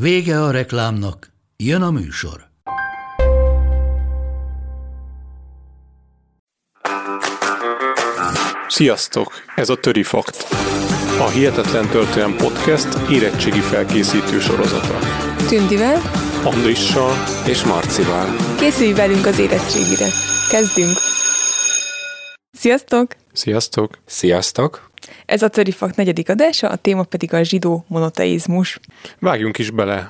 Vége a reklámnak, jön a műsor. Sziasztok! Ez a Töri Fakt. A Hihetetlen Történelem Podcast érettségi felkészítő sorozata. Tündivel, Andrissal és Marcival. készülj velünk az érettségire. Kezdünk! Sziasztok! Sziasztok! Sziasztok! Ez a Törifak negyedik adása, a téma pedig a zsidó monoteizmus. Vágjunk is bele.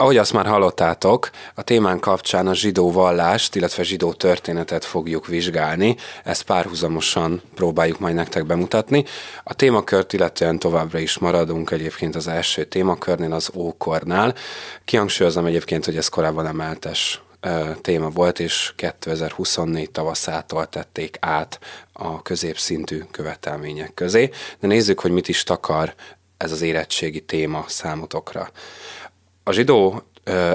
Ahogy azt már hallottátok, a témán kapcsán a zsidó vallást, illetve zsidó történetet fogjuk vizsgálni. Ezt párhuzamosan próbáljuk majd nektek bemutatni. A témakört illetően továbbra is maradunk egyébként az első témakörnél, az ókornál. Kihangsúlyozom egyébként, hogy ez korábban emeltes téma volt, és 2024 tavaszától tették át a középszintű követelmények közé. De nézzük, hogy mit is takar ez az érettségi téma számotokra. A zsidó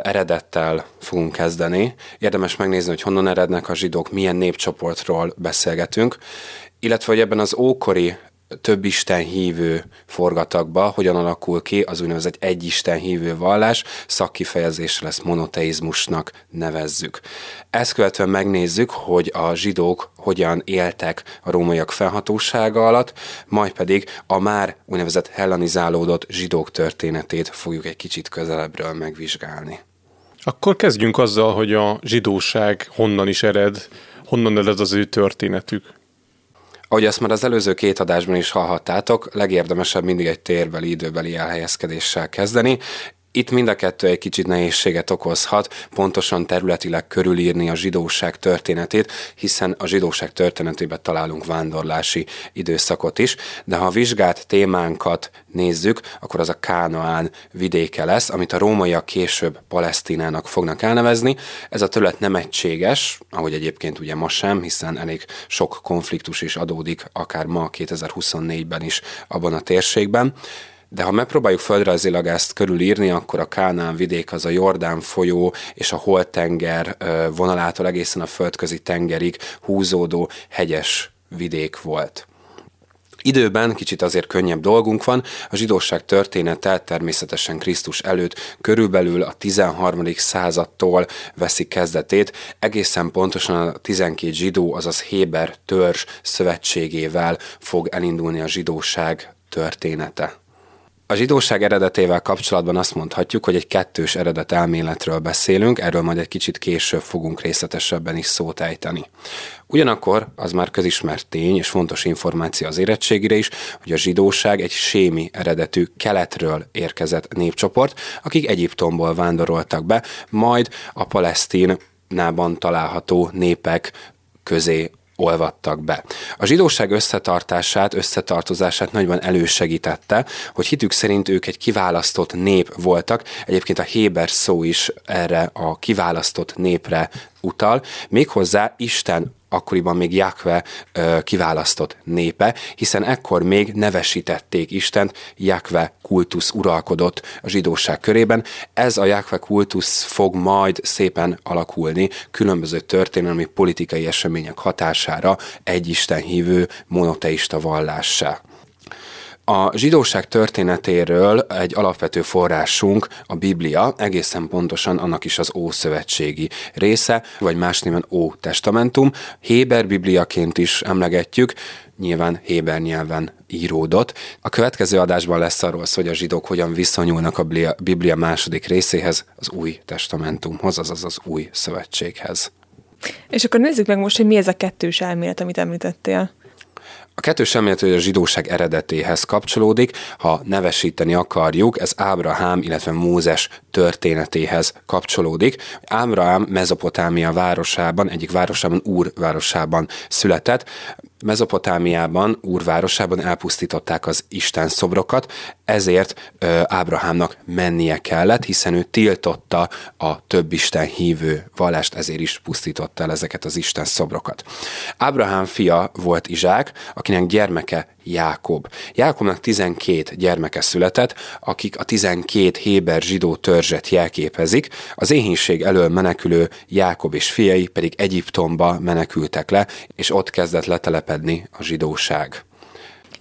eredettel fogunk kezdeni. Érdemes megnézni, hogy honnan erednek a zsidók, milyen népcsoportról beszélgetünk, illetve hogy ebben az ókori több Isten hívő forgatagba hogyan alakul ki az úgynevezett egy Isten hívő vallás, szakkifejezésre lesz monoteizmusnak nevezzük. Ezt követően megnézzük, hogy a zsidók hogyan éltek a rómaiak felhatósága alatt, majd pedig a már úgynevezett hellenizálódott zsidók történetét fogjuk egy kicsit közelebbről megvizsgálni. Akkor kezdjünk azzal, hogy a zsidóság honnan is ered, honnan ered az ő történetük. Ahogy ezt már az előző két adásban is hallhattátok, legérdemesebb mindig egy térbeli, időbeli elhelyezkedéssel kezdeni. Itt mind a kettő egy kicsit nehézséget okozhat, pontosan területileg körülírni a zsidóság történetét, hiszen a zsidóság történetében találunk vándorlási időszakot is, de ha a vizsgált témánkat nézzük, akkor az a Kánaán vidéke lesz, amit a rómaiak később Palesztinának fognak elnevezni. Ez a terület nem egységes, ahogy egyébként ugye ma sem, hiszen elég sok konfliktus is adódik, akár ma 2024-ben is abban a térségben. De ha megpróbáljuk földrajzilag ezt körülírni, akkor a Kánán vidék az a Jordán folyó és a Holtenger vonalától egészen a földközi tengerig húzódó hegyes vidék volt. Időben kicsit azért könnyebb dolgunk van, a zsidóság története természetesen Krisztus előtt körülbelül a 13. századtól veszi kezdetét, egészen pontosan a 12 zsidó, azaz Héber törzs szövetségével fog elindulni a zsidóság története. A zsidóság eredetével kapcsolatban azt mondhatjuk, hogy egy kettős eredet elméletről beszélünk, erről majd egy kicsit később fogunk részletesebben is szót ejteni. Ugyanakkor az már közismert tény és fontos információ az érettségire is, hogy a zsidóság egy sémi eredetű keletről érkezett népcsoport, akik Egyiptomból vándoroltak be, majd a palesztinában található népek közé olvadtak be. A zsidóság összetartását, összetartozását nagyban elősegítette, hogy hitük szerint ők egy kiválasztott nép voltak. Egyébként a Héber szó is erre a kiválasztott népre utal, méghozzá Isten akkoriban még Jakve kiválasztott népe, hiszen ekkor még nevesítették Istent, Jakve kultusz uralkodott a zsidóság körében. Ez a Jakve kultusz fog majd szépen alakulni különböző történelmi politikai események hatására egy Isten hívő monoteista vallássá. A zsidóság történetéről egy alapvető forrásunk a Biblia, egészen pontosan annak is az Ószövetségi része, vagy más néven Ó Testamentum. Héber Bibliaként is emlegetjük, nyilván Héber nyelven íródott. A következő adásban lesz arról szó, hogy a zsidók hogyan viszonyulnak a Biblia- második részéhez, az Új Testamentumhoz, azaz az Új Szövetséghez. És akkor nézzük meg most, hogy mi ez a kettős elmélet, amit említettél. A kettős elmélet hogy a zsidóság eredetéhez kapcsolódik, ha nevesíteni akarjuk, ez Ábrahám, illetve Mózes történetéhez kapcsolódik. Ábrahám Mezopotámia városában, egyik városában, Úr városában született. Mezopotámiában, úrvárosában elpusztították az Isten szobrokat, ezért ö, Ábrahámnak mennie kellett, hiszen ő tiltotta a több Isten hívő vallást, ezért is pusztította el ezeket az Isten szobrokat. Ábrahám fia volt Izsák, akinek gyermeke Jákob. Jákobnak 12 gyermeke született, akik a 12 héber zsidó törzset jelképezik, az éhínség elől menekülő Jákob és fiai pedig Egyiptomba menekültek le, és ott kezdett letelepedni a zsidóság.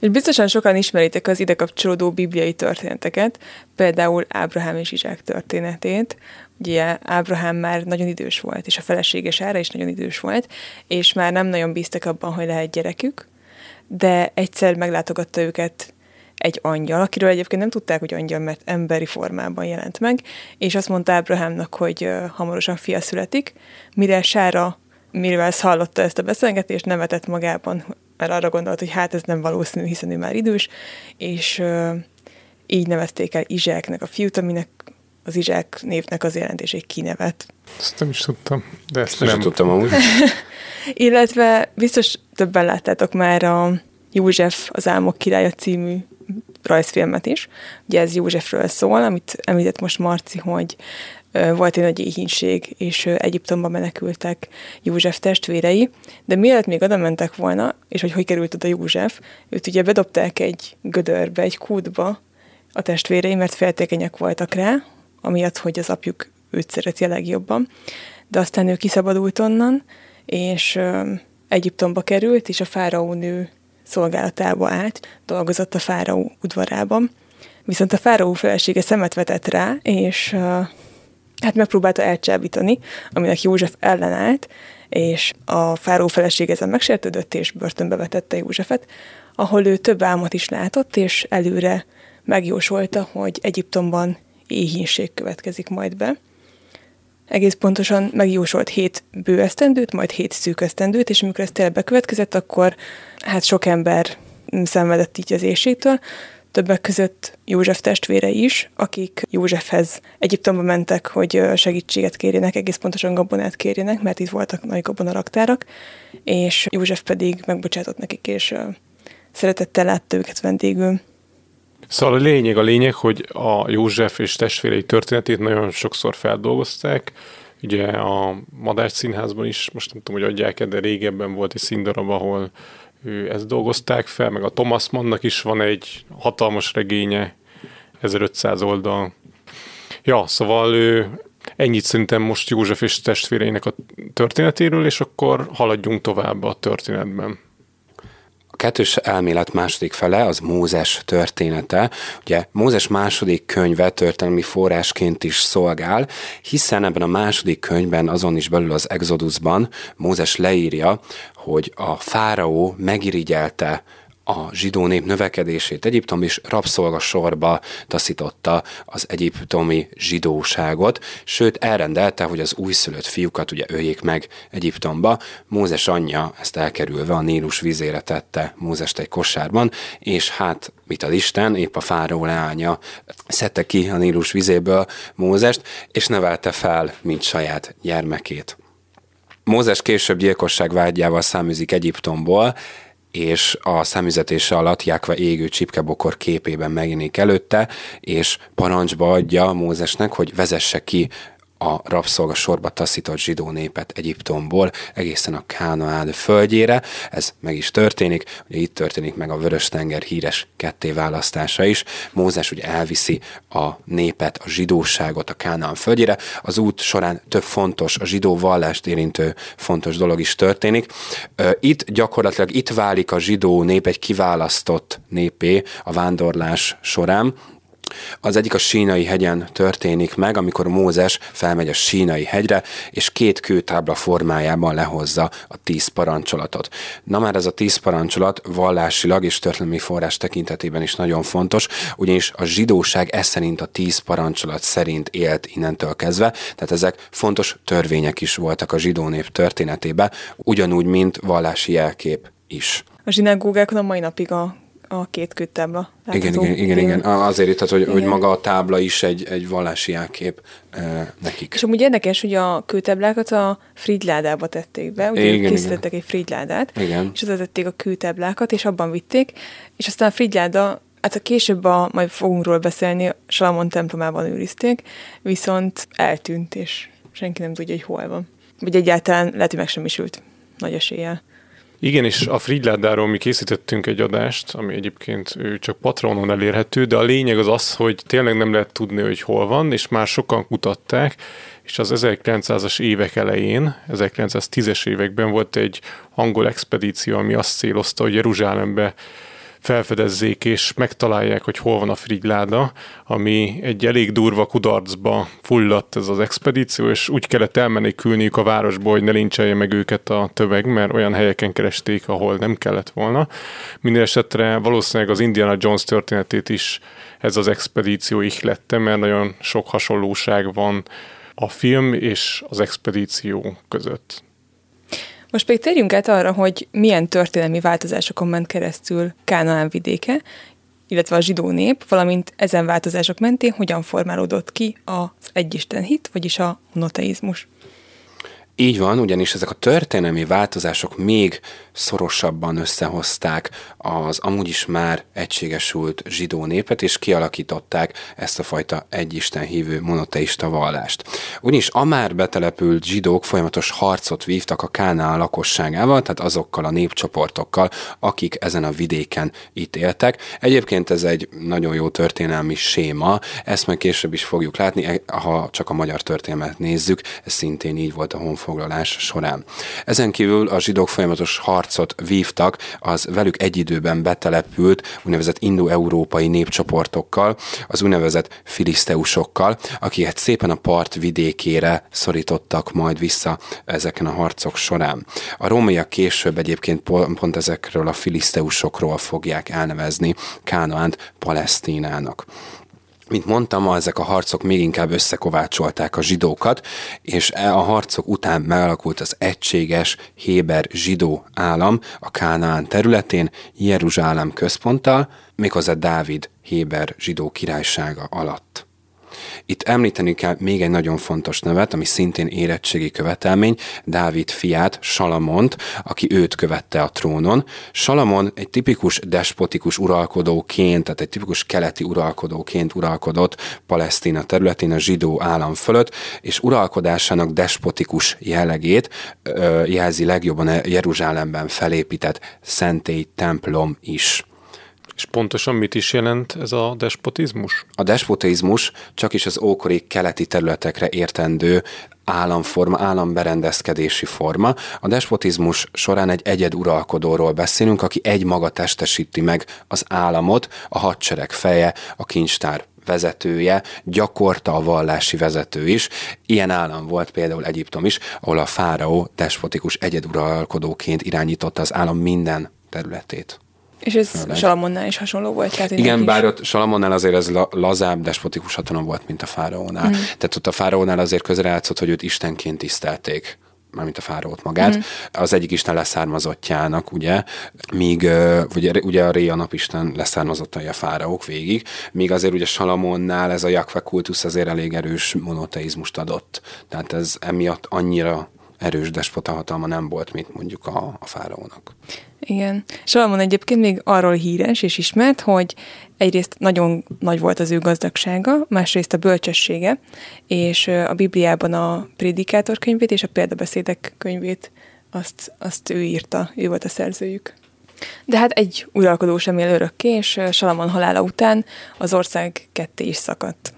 És biztosan sokan ismeritek az ide kapcsolódó bibliai történeteket, például Ábrahám és Izsák történetét. Ugye Ábrahám már nagyon idős volt, és a felesége Sára is nagyon idős volt, és már nem nagyon bíztak abban, hogy lehet gyerekük, de egyszer meglátogatta őket egy angyal, akiről egyébként nem tudták, hogy angyal, mert emberi formában jelent meg, és azt mondta Ábrahámnak, hogy hamarosan fia születik, mire Sára, mivel hallotta ezt a beszélgetést, nevetett magában, mert arra gondolt, hogy hát ez nem valószínű, hiszen ő már idős, és így nevezték el Izsáknak a fiút, aminek az Izsák névnek az jelentés egy kinevet. Ezt nem is tudtam, de ezt Nem nem tudtam amúgy. Illetve biztos többen láttátok már a József az Álmok királya című rajzfilmet is. Ugye ez Józsefről szól, amit említett most Marci, hogy volt egy nagy éhínség, és Egyiptomba menekültek József testvérei, de mielőtt még oda mentek volna, és hogy hogy került oda József, őt ugye bedobták egy gödörbe, egy kútba a testvérei, mert féltékenyek voltak rá, amiatt, hogy az apjuk őt szereti a legjobban. De aztán ő kiszabadult onnan, és Egyiptomba került, és a fáraó nő szolgálatába állt, dolgozott a fáraó udvarában. Viszont a fáraó felesége szemet vetett rá, és hát megpróbálta elcsábítani, aminek József ellenállt, és a fáraó felesége ezen megsértődött, és börtönbe vetette Józsefet, ahol ő több álmot is látott, és előre megjósolta, hogy Egyiptomban éhínség következik majd be. Egész pontosan megjósolt hét bő esztendőt, majd hét szűk esztendőt, és amikor ez tényleg bekövetkezett, akkor hát sok ember szenvedett így az éjségtől, többek között József testvére is, akik Józsefhez Egyiptomba mentek, hogy segítséget kérjenek, egész pontosan gabonát kérjenek, mert itt voltak nagy gabonaraktárak, és József pedig megbocsátott nekik, és szeretettel látta őket vendégül. Szóval a lényeg a lényeg, hogy a József és testvérei történetét nagyon sokszor feldolgozták. Ugye a Madách Színházban is, most nem tudom, hogy adják de régebben volt egy színdarab, ahol ő ezt dolgozták fel, meg a Thomas Mannnak is van egy hatalmas regénye, 1500 oldal. Ja, szóval ő, ennyit szerintem most József és testvéreinek a történetéről, és akkor haladjunk tovább a történetben. Kettős elmélet második fele az Mózes története. Ugye Mózes második könyve történelmi forrásként is szolgál, hiszen ebben a második könyvben, azon is belül az Exodusban Mózes leírja, hogy a fáraó megirigyelte a zsidó nép növekedését Egyiptom is rabszolgasorba taszította az egyiptomi zsidóságot, sőt elrendelte, hogy az újszülött fiúkat ugye öljék meg Egyiptomba. Mózes anyja ezt elkerülve a Nílus vízére tette Mózest egy kosárban, és hát mit az Isten, épp a fáraó leánya szedte ki a Nílus vizéből Mózest, és nevelte fel, mint saját gyermekét. Mózes később gyilkosság vágyával száműzik Egyiptomból, és a számüzetése alatt Jákva égő csipkebokor képében megjelenik előtte, és parancsba adja Mózesnek, hogy vezesse ki a rabszolga sorba taszított zsidó népet Egyiptomból egészen a Kánaán földjére. Ez meg is történik, ugye itt történik meg a Vörös-tenger híres kettéválasztása is. Mózes ugye elviszi a népet, a zsidóságot a Kánaán földjére. Az út során több fontos, a zsidó vallást érintő fontos dolog is történik. Itt gyakorlatilag itt válik a zsidó nép egy kiválasztott népé a vándorlás során, az egyik a sínai hegyen történik meg, amikor Mózes felmegy a sínai hegyre, és két kőtábla formájában lehozza a tíz parancsolatot. Na már ez a tíz parancsolat vallásilag és történelmi forrás tekintetében is nagyon fontos, ugyanis a zsidóság ez szerint a tíz parancsolat szerint élt innentől kezdve, tehát ezek fontos törvények is voltak a zsidó nép történetében, ugyanúgy, mint vallási jelkép is. A zsinagógákon a mai napig a, a két kőtábla. Igen, igen, igen, igen. Azért itt, hogy, igen. hogy maga a tábla is egy, egy vallási jelkép e, nekik. És amúgy érdekes, hogy a kőtáblákat a fridládába tették be, ugye igen, készítettek igen. egy fridládát, igen. és oda tették a kőtáblákat, és abban vitték, és aztán a fridláda Hát a később, a, majd fogunk róla beszélni, Salamon templomában őrizték, viszont eltűnt, és senki nem tudja, hogy hol van. Vagy egyáltalán lehet, hogy meg sem isült. Nagy eséllyel. Igen, és a Fridládáról mi készítettünk egy adást, ami egyébként ő csak Patronon elérhető, de a lényeg az az, hogy tényleg nem lehet tudni, hogy hol van, és már sokan kutatták, és az 1900-as évek elején, 1910-es években volt egy angol expedíció, ami azt célozta, hogy Jeruzsálembe felfedezzék és megtalálják, hogy hol van a frigyláda, ami egy elég durva kudarcba fulladt ez az expedíció, és úgy kellett elmenekülniük a városba, hogy ne lincselje meg őket a tömeg, mert olyan helyeken keresték, ahol nem kellett volna. Minden esetre valószínűleg az Indiana Jones történetét is ez az expedíció ihlette, mert nagyon sok hasonlóság van a film és az expedíció között. Most pedig térjünk át arra, hogy milyen történelmi változásokon ment keresztül Kánaán vidéke, illetve a zsidó nép, valamint ezen változások mentén hogyan formálódott ki az egyisten hit, vagyis a monoteizmus. Így van, ugyanis ezek a történelmi változások még szorosabban összehozták az amúgy is már egységesült zsidó népet, és kialakították ezt a fajta egyisten hívő monoteista vallást. Ugyanis a már betelepült zsidók folyamatos harcot vívtak a Kánaán lakosságával, tehát azokkal a népcsoportokkal, akik ezen a vidéken itt éltek. Egyébként ez egy nagyon jó történelmi séma, ezt meg később is fogjuk látni, ha csak a magyar történelmet nézzük, ez szintén így volt a honfoglalás során. Ezen kívül a zsidók folyamatos harc harcot vívtak az velük egy időben betelepült úgynevezett indo-európai népcsoportokkal, az úgynevezett filiszteusokkal, akiket szépen a part vidékére szorítottak majd vissza ezeken a harcok során. A rómaiak később egyébként pont ezekről a filiszteusokról fogják elnevezni Kánaánt Palesztinának mint mondtam, ezek a harcok még inkább összekovácsolták a zsidókat, és e a harcok után megalakult az egységes Héber zsidó állam a Kánaán területén, Jeruzsálem központtal, méghozzá Dávid Héber zsidó királysága alatt. Itt említeni kell még egy nagyon fontos nevet, ami szintén érettségi követelmény, Dávid fiát, Salamont, aki őt követte a trónon. Salamon egy tipikus despotikus uralkodóként, tehát egy tipikus keleti uralkodóként uralkodott Palesztina területén a zsidó állam fölött, és uralkodásának despotikus jellegét ö, jelzi legjobban a Jeruzsálemben felépített szentély templom is. És pontosan mit is jelent ez a despotizmus? A despotizmus csak is az ókori keleti területekre értendő államforma, államberendezkedési forma. A despotizmus során egy egyed uralkodóról beszélünk, aki egy maga testesíti meg az államot, a hadsereg feje, a kincstár vezetője, gyakorta a vallási vezető is. Ilyen állam volt például Egyiptom is, ahol a fáraó despotikus egyeduralkodóként irányította az állam minden területét. És ez Főleg. Salamonnál is hasonló volt? Tehát Igen, bár ott Salamonnál azért ez lazább, despotikus hatalom volt, mint a fáraónál. Mm. Tehát ott a fáraónál azért közrejátszott, hogy őt istenként tisztelték mármint a fáraót magát, mm. az egyik isten leszármazottjának, ugye, míg ugye, ugye a Réa napisten leszármazottai a fáraók végig, míg azért ugye Salamonnál ez a Jakve kultusz azért elég erős monoteizmust adott. Tehát ez emiatt annyira erős despota hatalma nem volt, mint mondjuk a, a fáraónak. Igen. Salomon egyébként még arról híres és ismert, hogy egyrészt nagyon nagy volt az ő gazdagsága, másrészt a bölcsessége, és a Bibliában a prédikátor könyvét és a példabeszédek könyvét azt, azt ő írta, ő volt a szerzőjük. De hát egy uralkodó sem él örökké, és Salamon halála után az ország ketté is szakadt.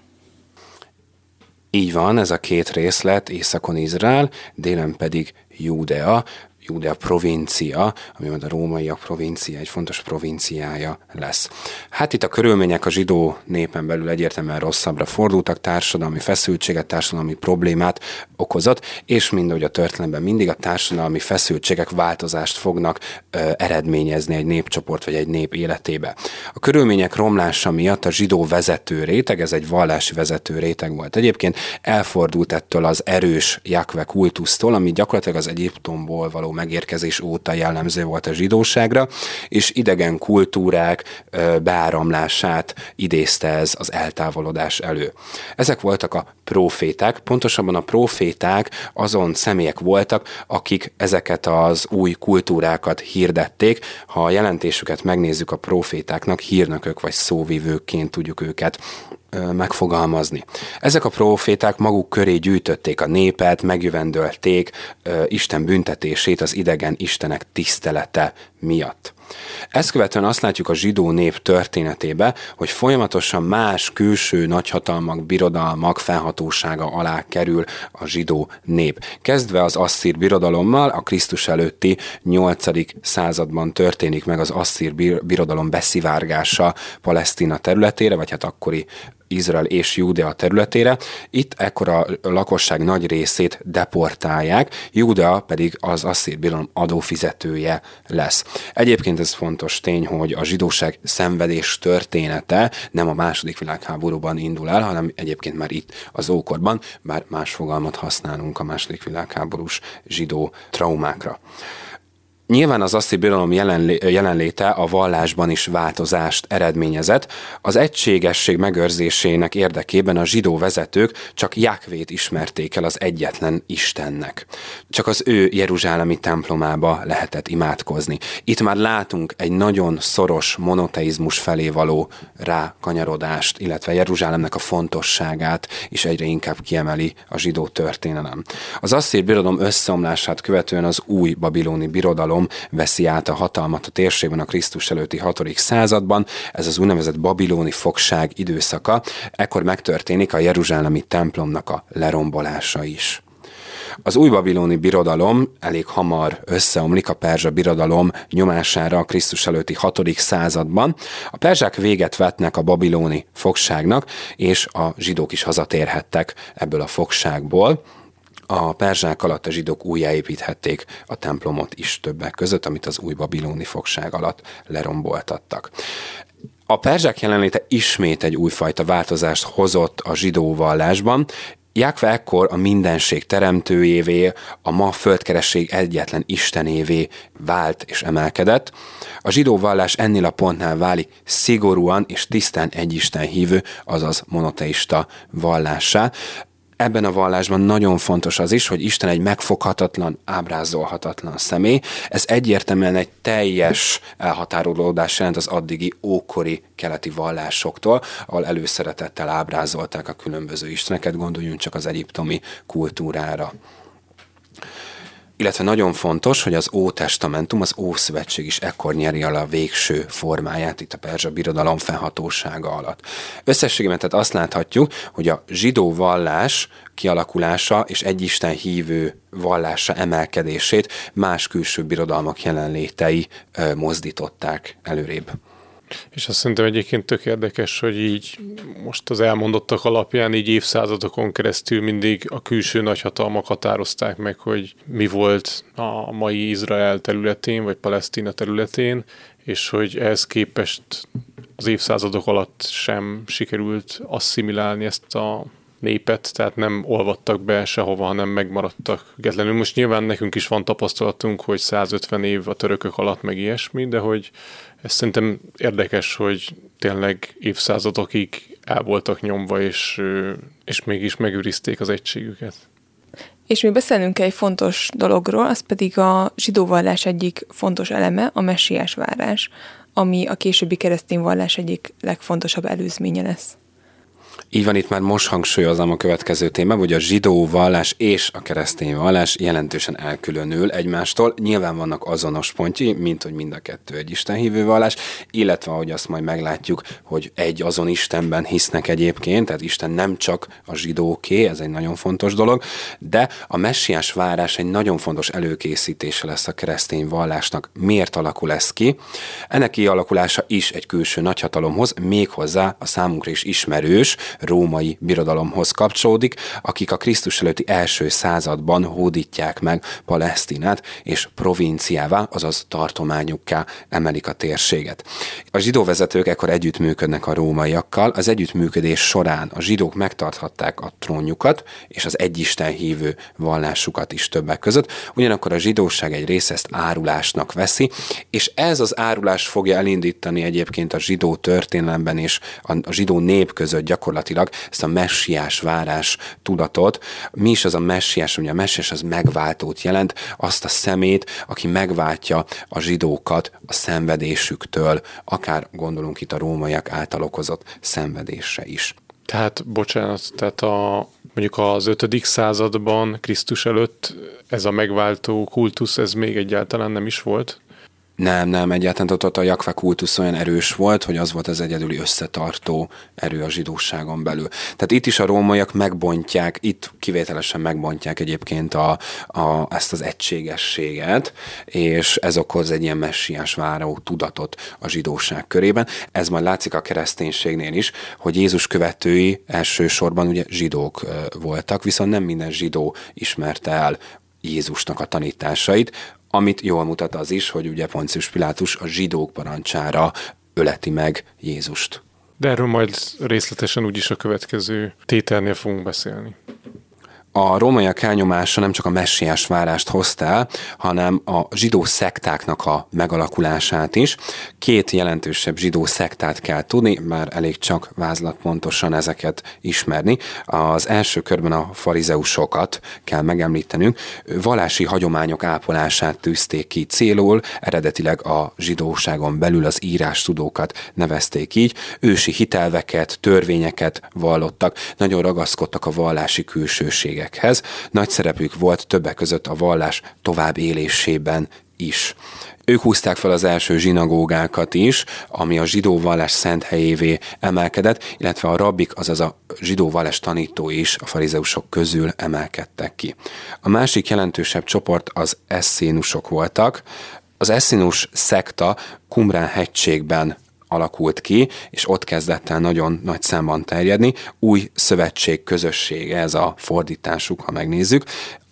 Így van, ez a két részlet, északon Izrael, délen pedig Júdea, Judea provincia, ami majd a rómaiak provincia, egy fontos provinciája lesz. Hát itt a körülmények a zsidó népen belül egyértelműen rosszabbra fordultak, társadalmi feszültséget, társadalmi problémát okozott, és mindegy a történelemben mindig a társadalmi feszültségek változást fognak ö, eredményezni egy népcsoport vagy egy nép életébe. A körülmények romlása miatt a zsidó vezető réteg, ez egy vallási vezető réteg volt egyébként, elfordult ettől az erős Jakve kultusztól, ami gyakorlatilag az Egyiptomból való megérkezés óta jellemző volt a zsidóságra, és idegen kultúrák beáramlását idézte ez az eltávolodás elő. Ezek voltak a proféták, pontosabban a proféták azon személyek voltak, akik ezeket az új kultúrákat hirdették. Ha a jelentésüket megnézzük a profétáknak, hírnökök vagy szóvivőként tudjuk őket megfogalmazni. Ezek a proféták maguk köré gyűjtötték a népet, megjövendölték Isten büntetését az idegen istenek tisztelete miatt. Ezt követően azt látjuk a zsidó nép történetébe, hogy folyamatosan más külső nagyhatalmak, birodalmak felhatósága alá kerül a zsidó nép. Kezdve az asszír birodalommal, a Krisztus előtti 8. században történik meg az asszír birodalom beszivárgása Palesztina területére, vagy hát akkori Izrael és Júdea területére. Itt ekkor a lakosság nagy részét deportálják, Júdea pedig az asszír birodalom adófizetője lesz. Egyébként ez fontos tény, hogy a zsidóság szenvedés története nem a második világháborúban indul el, hanem egyébként már itt az ókorban, bár más fogalmat használunk a második világháborús zsidó traumákra. Nyilván az asszír birodalom jelenléte a vallásban is változást eredményezett. Az egységesség megőrzésének érdekében a zsidó vezetők csak Jakvét ismerték el az egyetlen Istennek. Csak az ő Jeruzsálemi templomába lehetett imádkozni. Itt már látunk egy nagyon szoros monoteizmus felé való rákanyarodást, illetve Jeruzsálemnek a fontosságát is egyre inkább kiemeli a zsidó történelem. Az asszír birodalom összeomlását követően az új babiloni birodalom birodalom veszi át a hatalmat a térségben a Krisztus előtti 6. században, ez az úgynevezett babiloni fogság időszaka, ekkor megtörténik a Jeruzsálemi templomnak a lerombolása is. Az új babiloni birodalom elég hamar összeomlik a perzsa birodalom nyomására a Krisztus előtti 6. században. A perzsák véget vetnek a babiloni fogságnak, és a zsidók is hazatérhettek ebből a fogságból a perzsák alatt a zsidók újjáépíthették a templomot is többek között, amit az új babiloni fogság alatt leromboltattak. A perzsák jelenléte ismét egy újfajta változást hozott a zsidó vallásban, Jákve ekkor a mindenség teremtőjévé, a ma földkeresség egyetlen istenévé vált és emelkedett. A zsidó vallás ennél a pontnál válik szigorúan és tisztán egyisten hívő, azaz monoteista vallássá. Ebben a vallásban nagyon fontos az is, hogy Isten egy megfoghatatlan, ábrázolhatatlan személy. Ez egyértelműen egy teljes elhatárolódás jelent az addigi ókori keleti vallásoktól, ahol előszeretettel ábrázolták a különböző isteneket, gondoljunk csak az egyiptomi kultúrára illetve nagyon fontos, hogy az Ótestamentum, az Ószövetség is ekkor nyeri el a végső formáját itt a Perzsa Birodalom fennhatósága alatt. Összességében tehát azt láthatjuk, hogy a zsidó vallás kialakulása és egyisten hívő vallása emelkedését más külső birodalmak jelenlétei mozdították előrébb. És azt szerintem egyébként tök érdekes, hogy így most az elmondottak alapján így évszázadokon keresztül mindig a külső nagyhatalmak határozták meg, hogy mi volt a mai Izrael területén, vagy Palesztina területén, és hogy ehhez képest az évszázadok alatt sem sikerült asszimilálni ezt a népet, tehát nem olvadtak be sehova, hanem megmaradtak függetlenül. Most nyilván nekünk is van tapasztalatunk, hogy 150 év a törökök alatt meg ilyesmi, de hogy ez szerintem érdekes, hogy tényleg évszázadokig el voltak nyomva, és, és mégis megőrizték az egységüket. És mi beszélünk egy fontos dologról, az pedig a zsidó vallás egyik fontos eleme, a messiás várás, ami a későbbi keresztény vallás egyik legfontosabb előzménye lesz. Így van, itt már most hangsúlyozom a következő téma, hogy a zsidó vallás és a keresztény vallás jelentősen elkülönül egymástól. Nyilván vannak azonos pontjai, mint hogy mind a kettő egy istenhívő vallás, illetve ahogy azt majd meglátjuk, hogy egy azon Istenben hisznek egyébként, tehát Isten nem csak a zsidóké, ez egy nagyon fontos dolog, de a messiás várás egy nagyon fontos előkészítése lesz a keresztény vallásnak. Miért alakul ez ki? Ennek kialakulása is egy külső nagyhatalomhoz, méghozzá a számunkra is ismerős római birodalomhoz kapcsolódik, akik a Krisztus előtti első században hódítják meg Palesztinát, és provinciává, azaz tartományukká emelik a térséget. A zsidó vezetők ekkor együttműködnek a rómaiakkal, az együttműködés során a zsidók megtarthatták a trónjukat és az egyisten hívő vallásukat is többek között, ugyanakkor a zsidóság egy része ezt árulásnak veszi, és ez az árulás fogja elindítani egyébként a zsidó történelemben és a zsidó nép között gyakorlatilag ezt a messiás várás tudatot. Mi is az a messiás, ugye a messiás az megváltót jelent, azt a szemét, aki megváltja a zsidókat a szenvedésüktől, akár gondolunk itt a rómaiak által okozott szenvedésre is. Tehát, bocsánat, tehát a, mondjuk az 5. században Krisztus előtt ez a megváltó kultusz, ez még egyáltalán nem is volt? Nem, nem, egyáltalán ott a Jakve kultusz olyan erős volt, hogy az volt az egyedüli összetartó erő a zsidóságon belül. Tehát itt is a rómaiak megbontják, itt kivételesen megbontják egyébként a, a, ezt az egységességet, és ez okoz egy ilyen messiás váró tudatot a zsidóság körében. Ez majd látszik a kereszténységnél is, hogy Jézus követői elsősorban ugye zsidók voltak, viszont nem minden zsidó ismerte el Jézusnak a tanításait, amit jól mutat az is, hogy ugye Poncius Pilátus a zsidók parancsára öleti meg Jézust. De erről majd részletesen úgyis a következő tételnél fogunk beszélni a rómaiak elnyomása nem csak a messiás várást hozta hanem a zsidó szektáknak a megalakulását is. Két jelentősebb zsidó szektát kell tudni, már elég csak vázlat pontosan ezeket ismerni. Az első körben a farizeusokat kell megemlítenünk. Valási hagyományok ápolását tűzték ki célul, eredetileg a zsidóságon belül az írás tudókat nevezték így. Ősi hitelveket, törvényeket vallottak, nagyon ragaszkodtak a vallási külsőségek cégekhez. Nagy szerepük volt többek között a vallás tovább élésében is. Ők húzták fel az első zsinagógákat is, ami a zsidó vallás szent helyévé emelkedett, illetve a rabbik, azaz a zsidó vallás tanító is a farizeusok közül emelkedtek ki. A másik jelentősebb csoport az eszénusok voltak. Az eszénus szekta Kumrán hegységben alakult ki, és ott kezdett el nagyon nagy számban terjedni. Új szövetség közössége, ez a fordításuk, ha megnézzük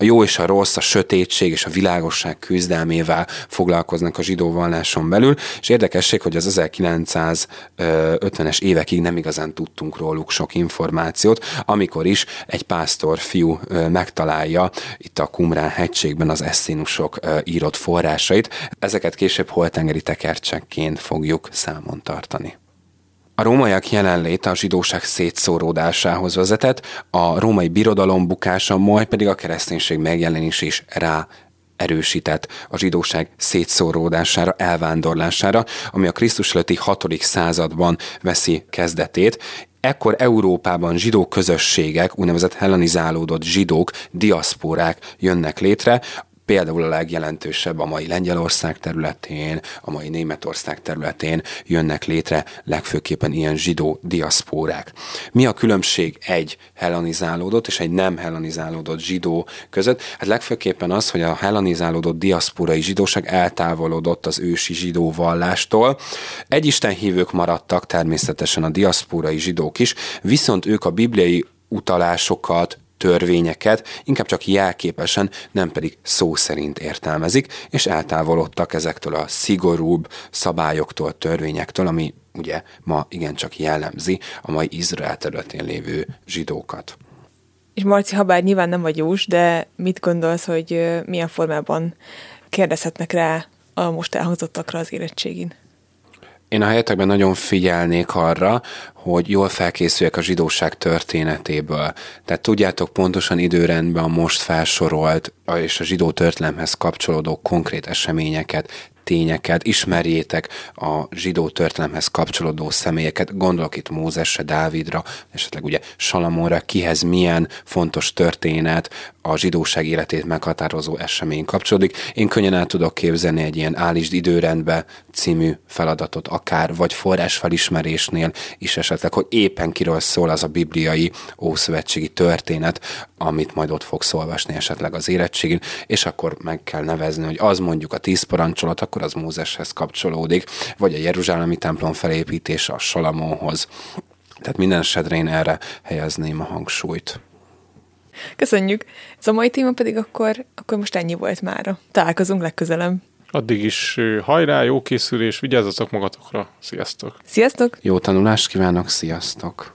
a jó és a rossz, a sötétség és a világosság küzdelmével foglalkoznak a zsidó valláson belül, és érdekesség, hogy az 1950-es évekig nem igazán tudtunk róluk sok információt, amikor is egy pásztor fiú megtalálja itt a Kumrán hegységben az eszínusok írott forrásait. Ezeket később holtengeri tekercsekként fogjuk számon tartani. A rómaiak jelenléte a zsidóság szétszóródásához vezetett, a római birodalom bukása, majd pedig a kereszténység megjelenés is rá erősített a zsidóság szétszóródására, elvándorlására, ami a Krisztus előtti 6. században veszi kezdetét, Ekkor Európában zsidó közösségek, úgynevezett hellenizálódott zsidók, diaszporák jönnek létre, például a legjelentősebb a mai Lengyelország területén, a mai Németország területén jönnek létre legfőképpen ilyen zsidó diaszpórák. Mi a különbség egy hellanizálódott és egy nem hellanizálódott zsidó között? Hát legfőképpen az, hogy a hellanizálódott diaszpórai zsidóság eltávolodott az ősi zsidó vallástól. Egy istenhívők maradtak természetesen a diaszpórai zsidók is, viszont ők a bibliai utalásokat, törvényeket inkább csak jelképesen, nem pedig szó szerint értelmezik, és eltávolodtak ezektől a szigorúbb szabályoktól, törvényektől, ami ugye ma igencsak jellemzi a mai Izrael területén lévő zsidókat. És Marci, ha bár nyilván nem vagy jós, de mit gondolsz, hogy milyen formában kérdezhetnek rá a most elhangzottakra az érettségin? Én a helyetekben nagyon figyelnék arra, hogy jól felkészüljek a zsidóság történetéből. Tehát tudjátok pontosan időrendben a most felsorolt és a zsidó történelemhez kapcsolódó konkrét eseményeket, tényeket, ismerjétek a zsidó történelemhez kapcsolódó személyeket, gondolok itt Mózesre, Dávidra, esetleg ugye Salamonra, kihez milyen fontos történet, a zsidóság életét meghatározó esemény kapcsolódik. Én könnyen el tudok képzelni egy ilyen állítsd időrendbe című feladatot akár, vagy forrásfelismerésnél is esetleg, hogy éppen kiről szól az a bibliai ószövetségi történet, amit majd ott fogsz olvasni esetleg az érettségén, és akkor meg kell nevezni, hogy az mondjuk a tíz parancsolat, akkor az Mózeshez kapcsolódik, vagy a Jeruzsálemi templom felépítése a Salamonhoz Tehát minden esetre én erre helyezném a hangsúlyt. Köszönjük. Ez a mai téma pedig akkor, akkor most ennyi volt mára. Találkozunk legközelebb. Addig is hajrá, jó készülés, vigyázzatok magatokra. Sziasztok! Sziasztok! Jó tanulást kívánok, sziasztok!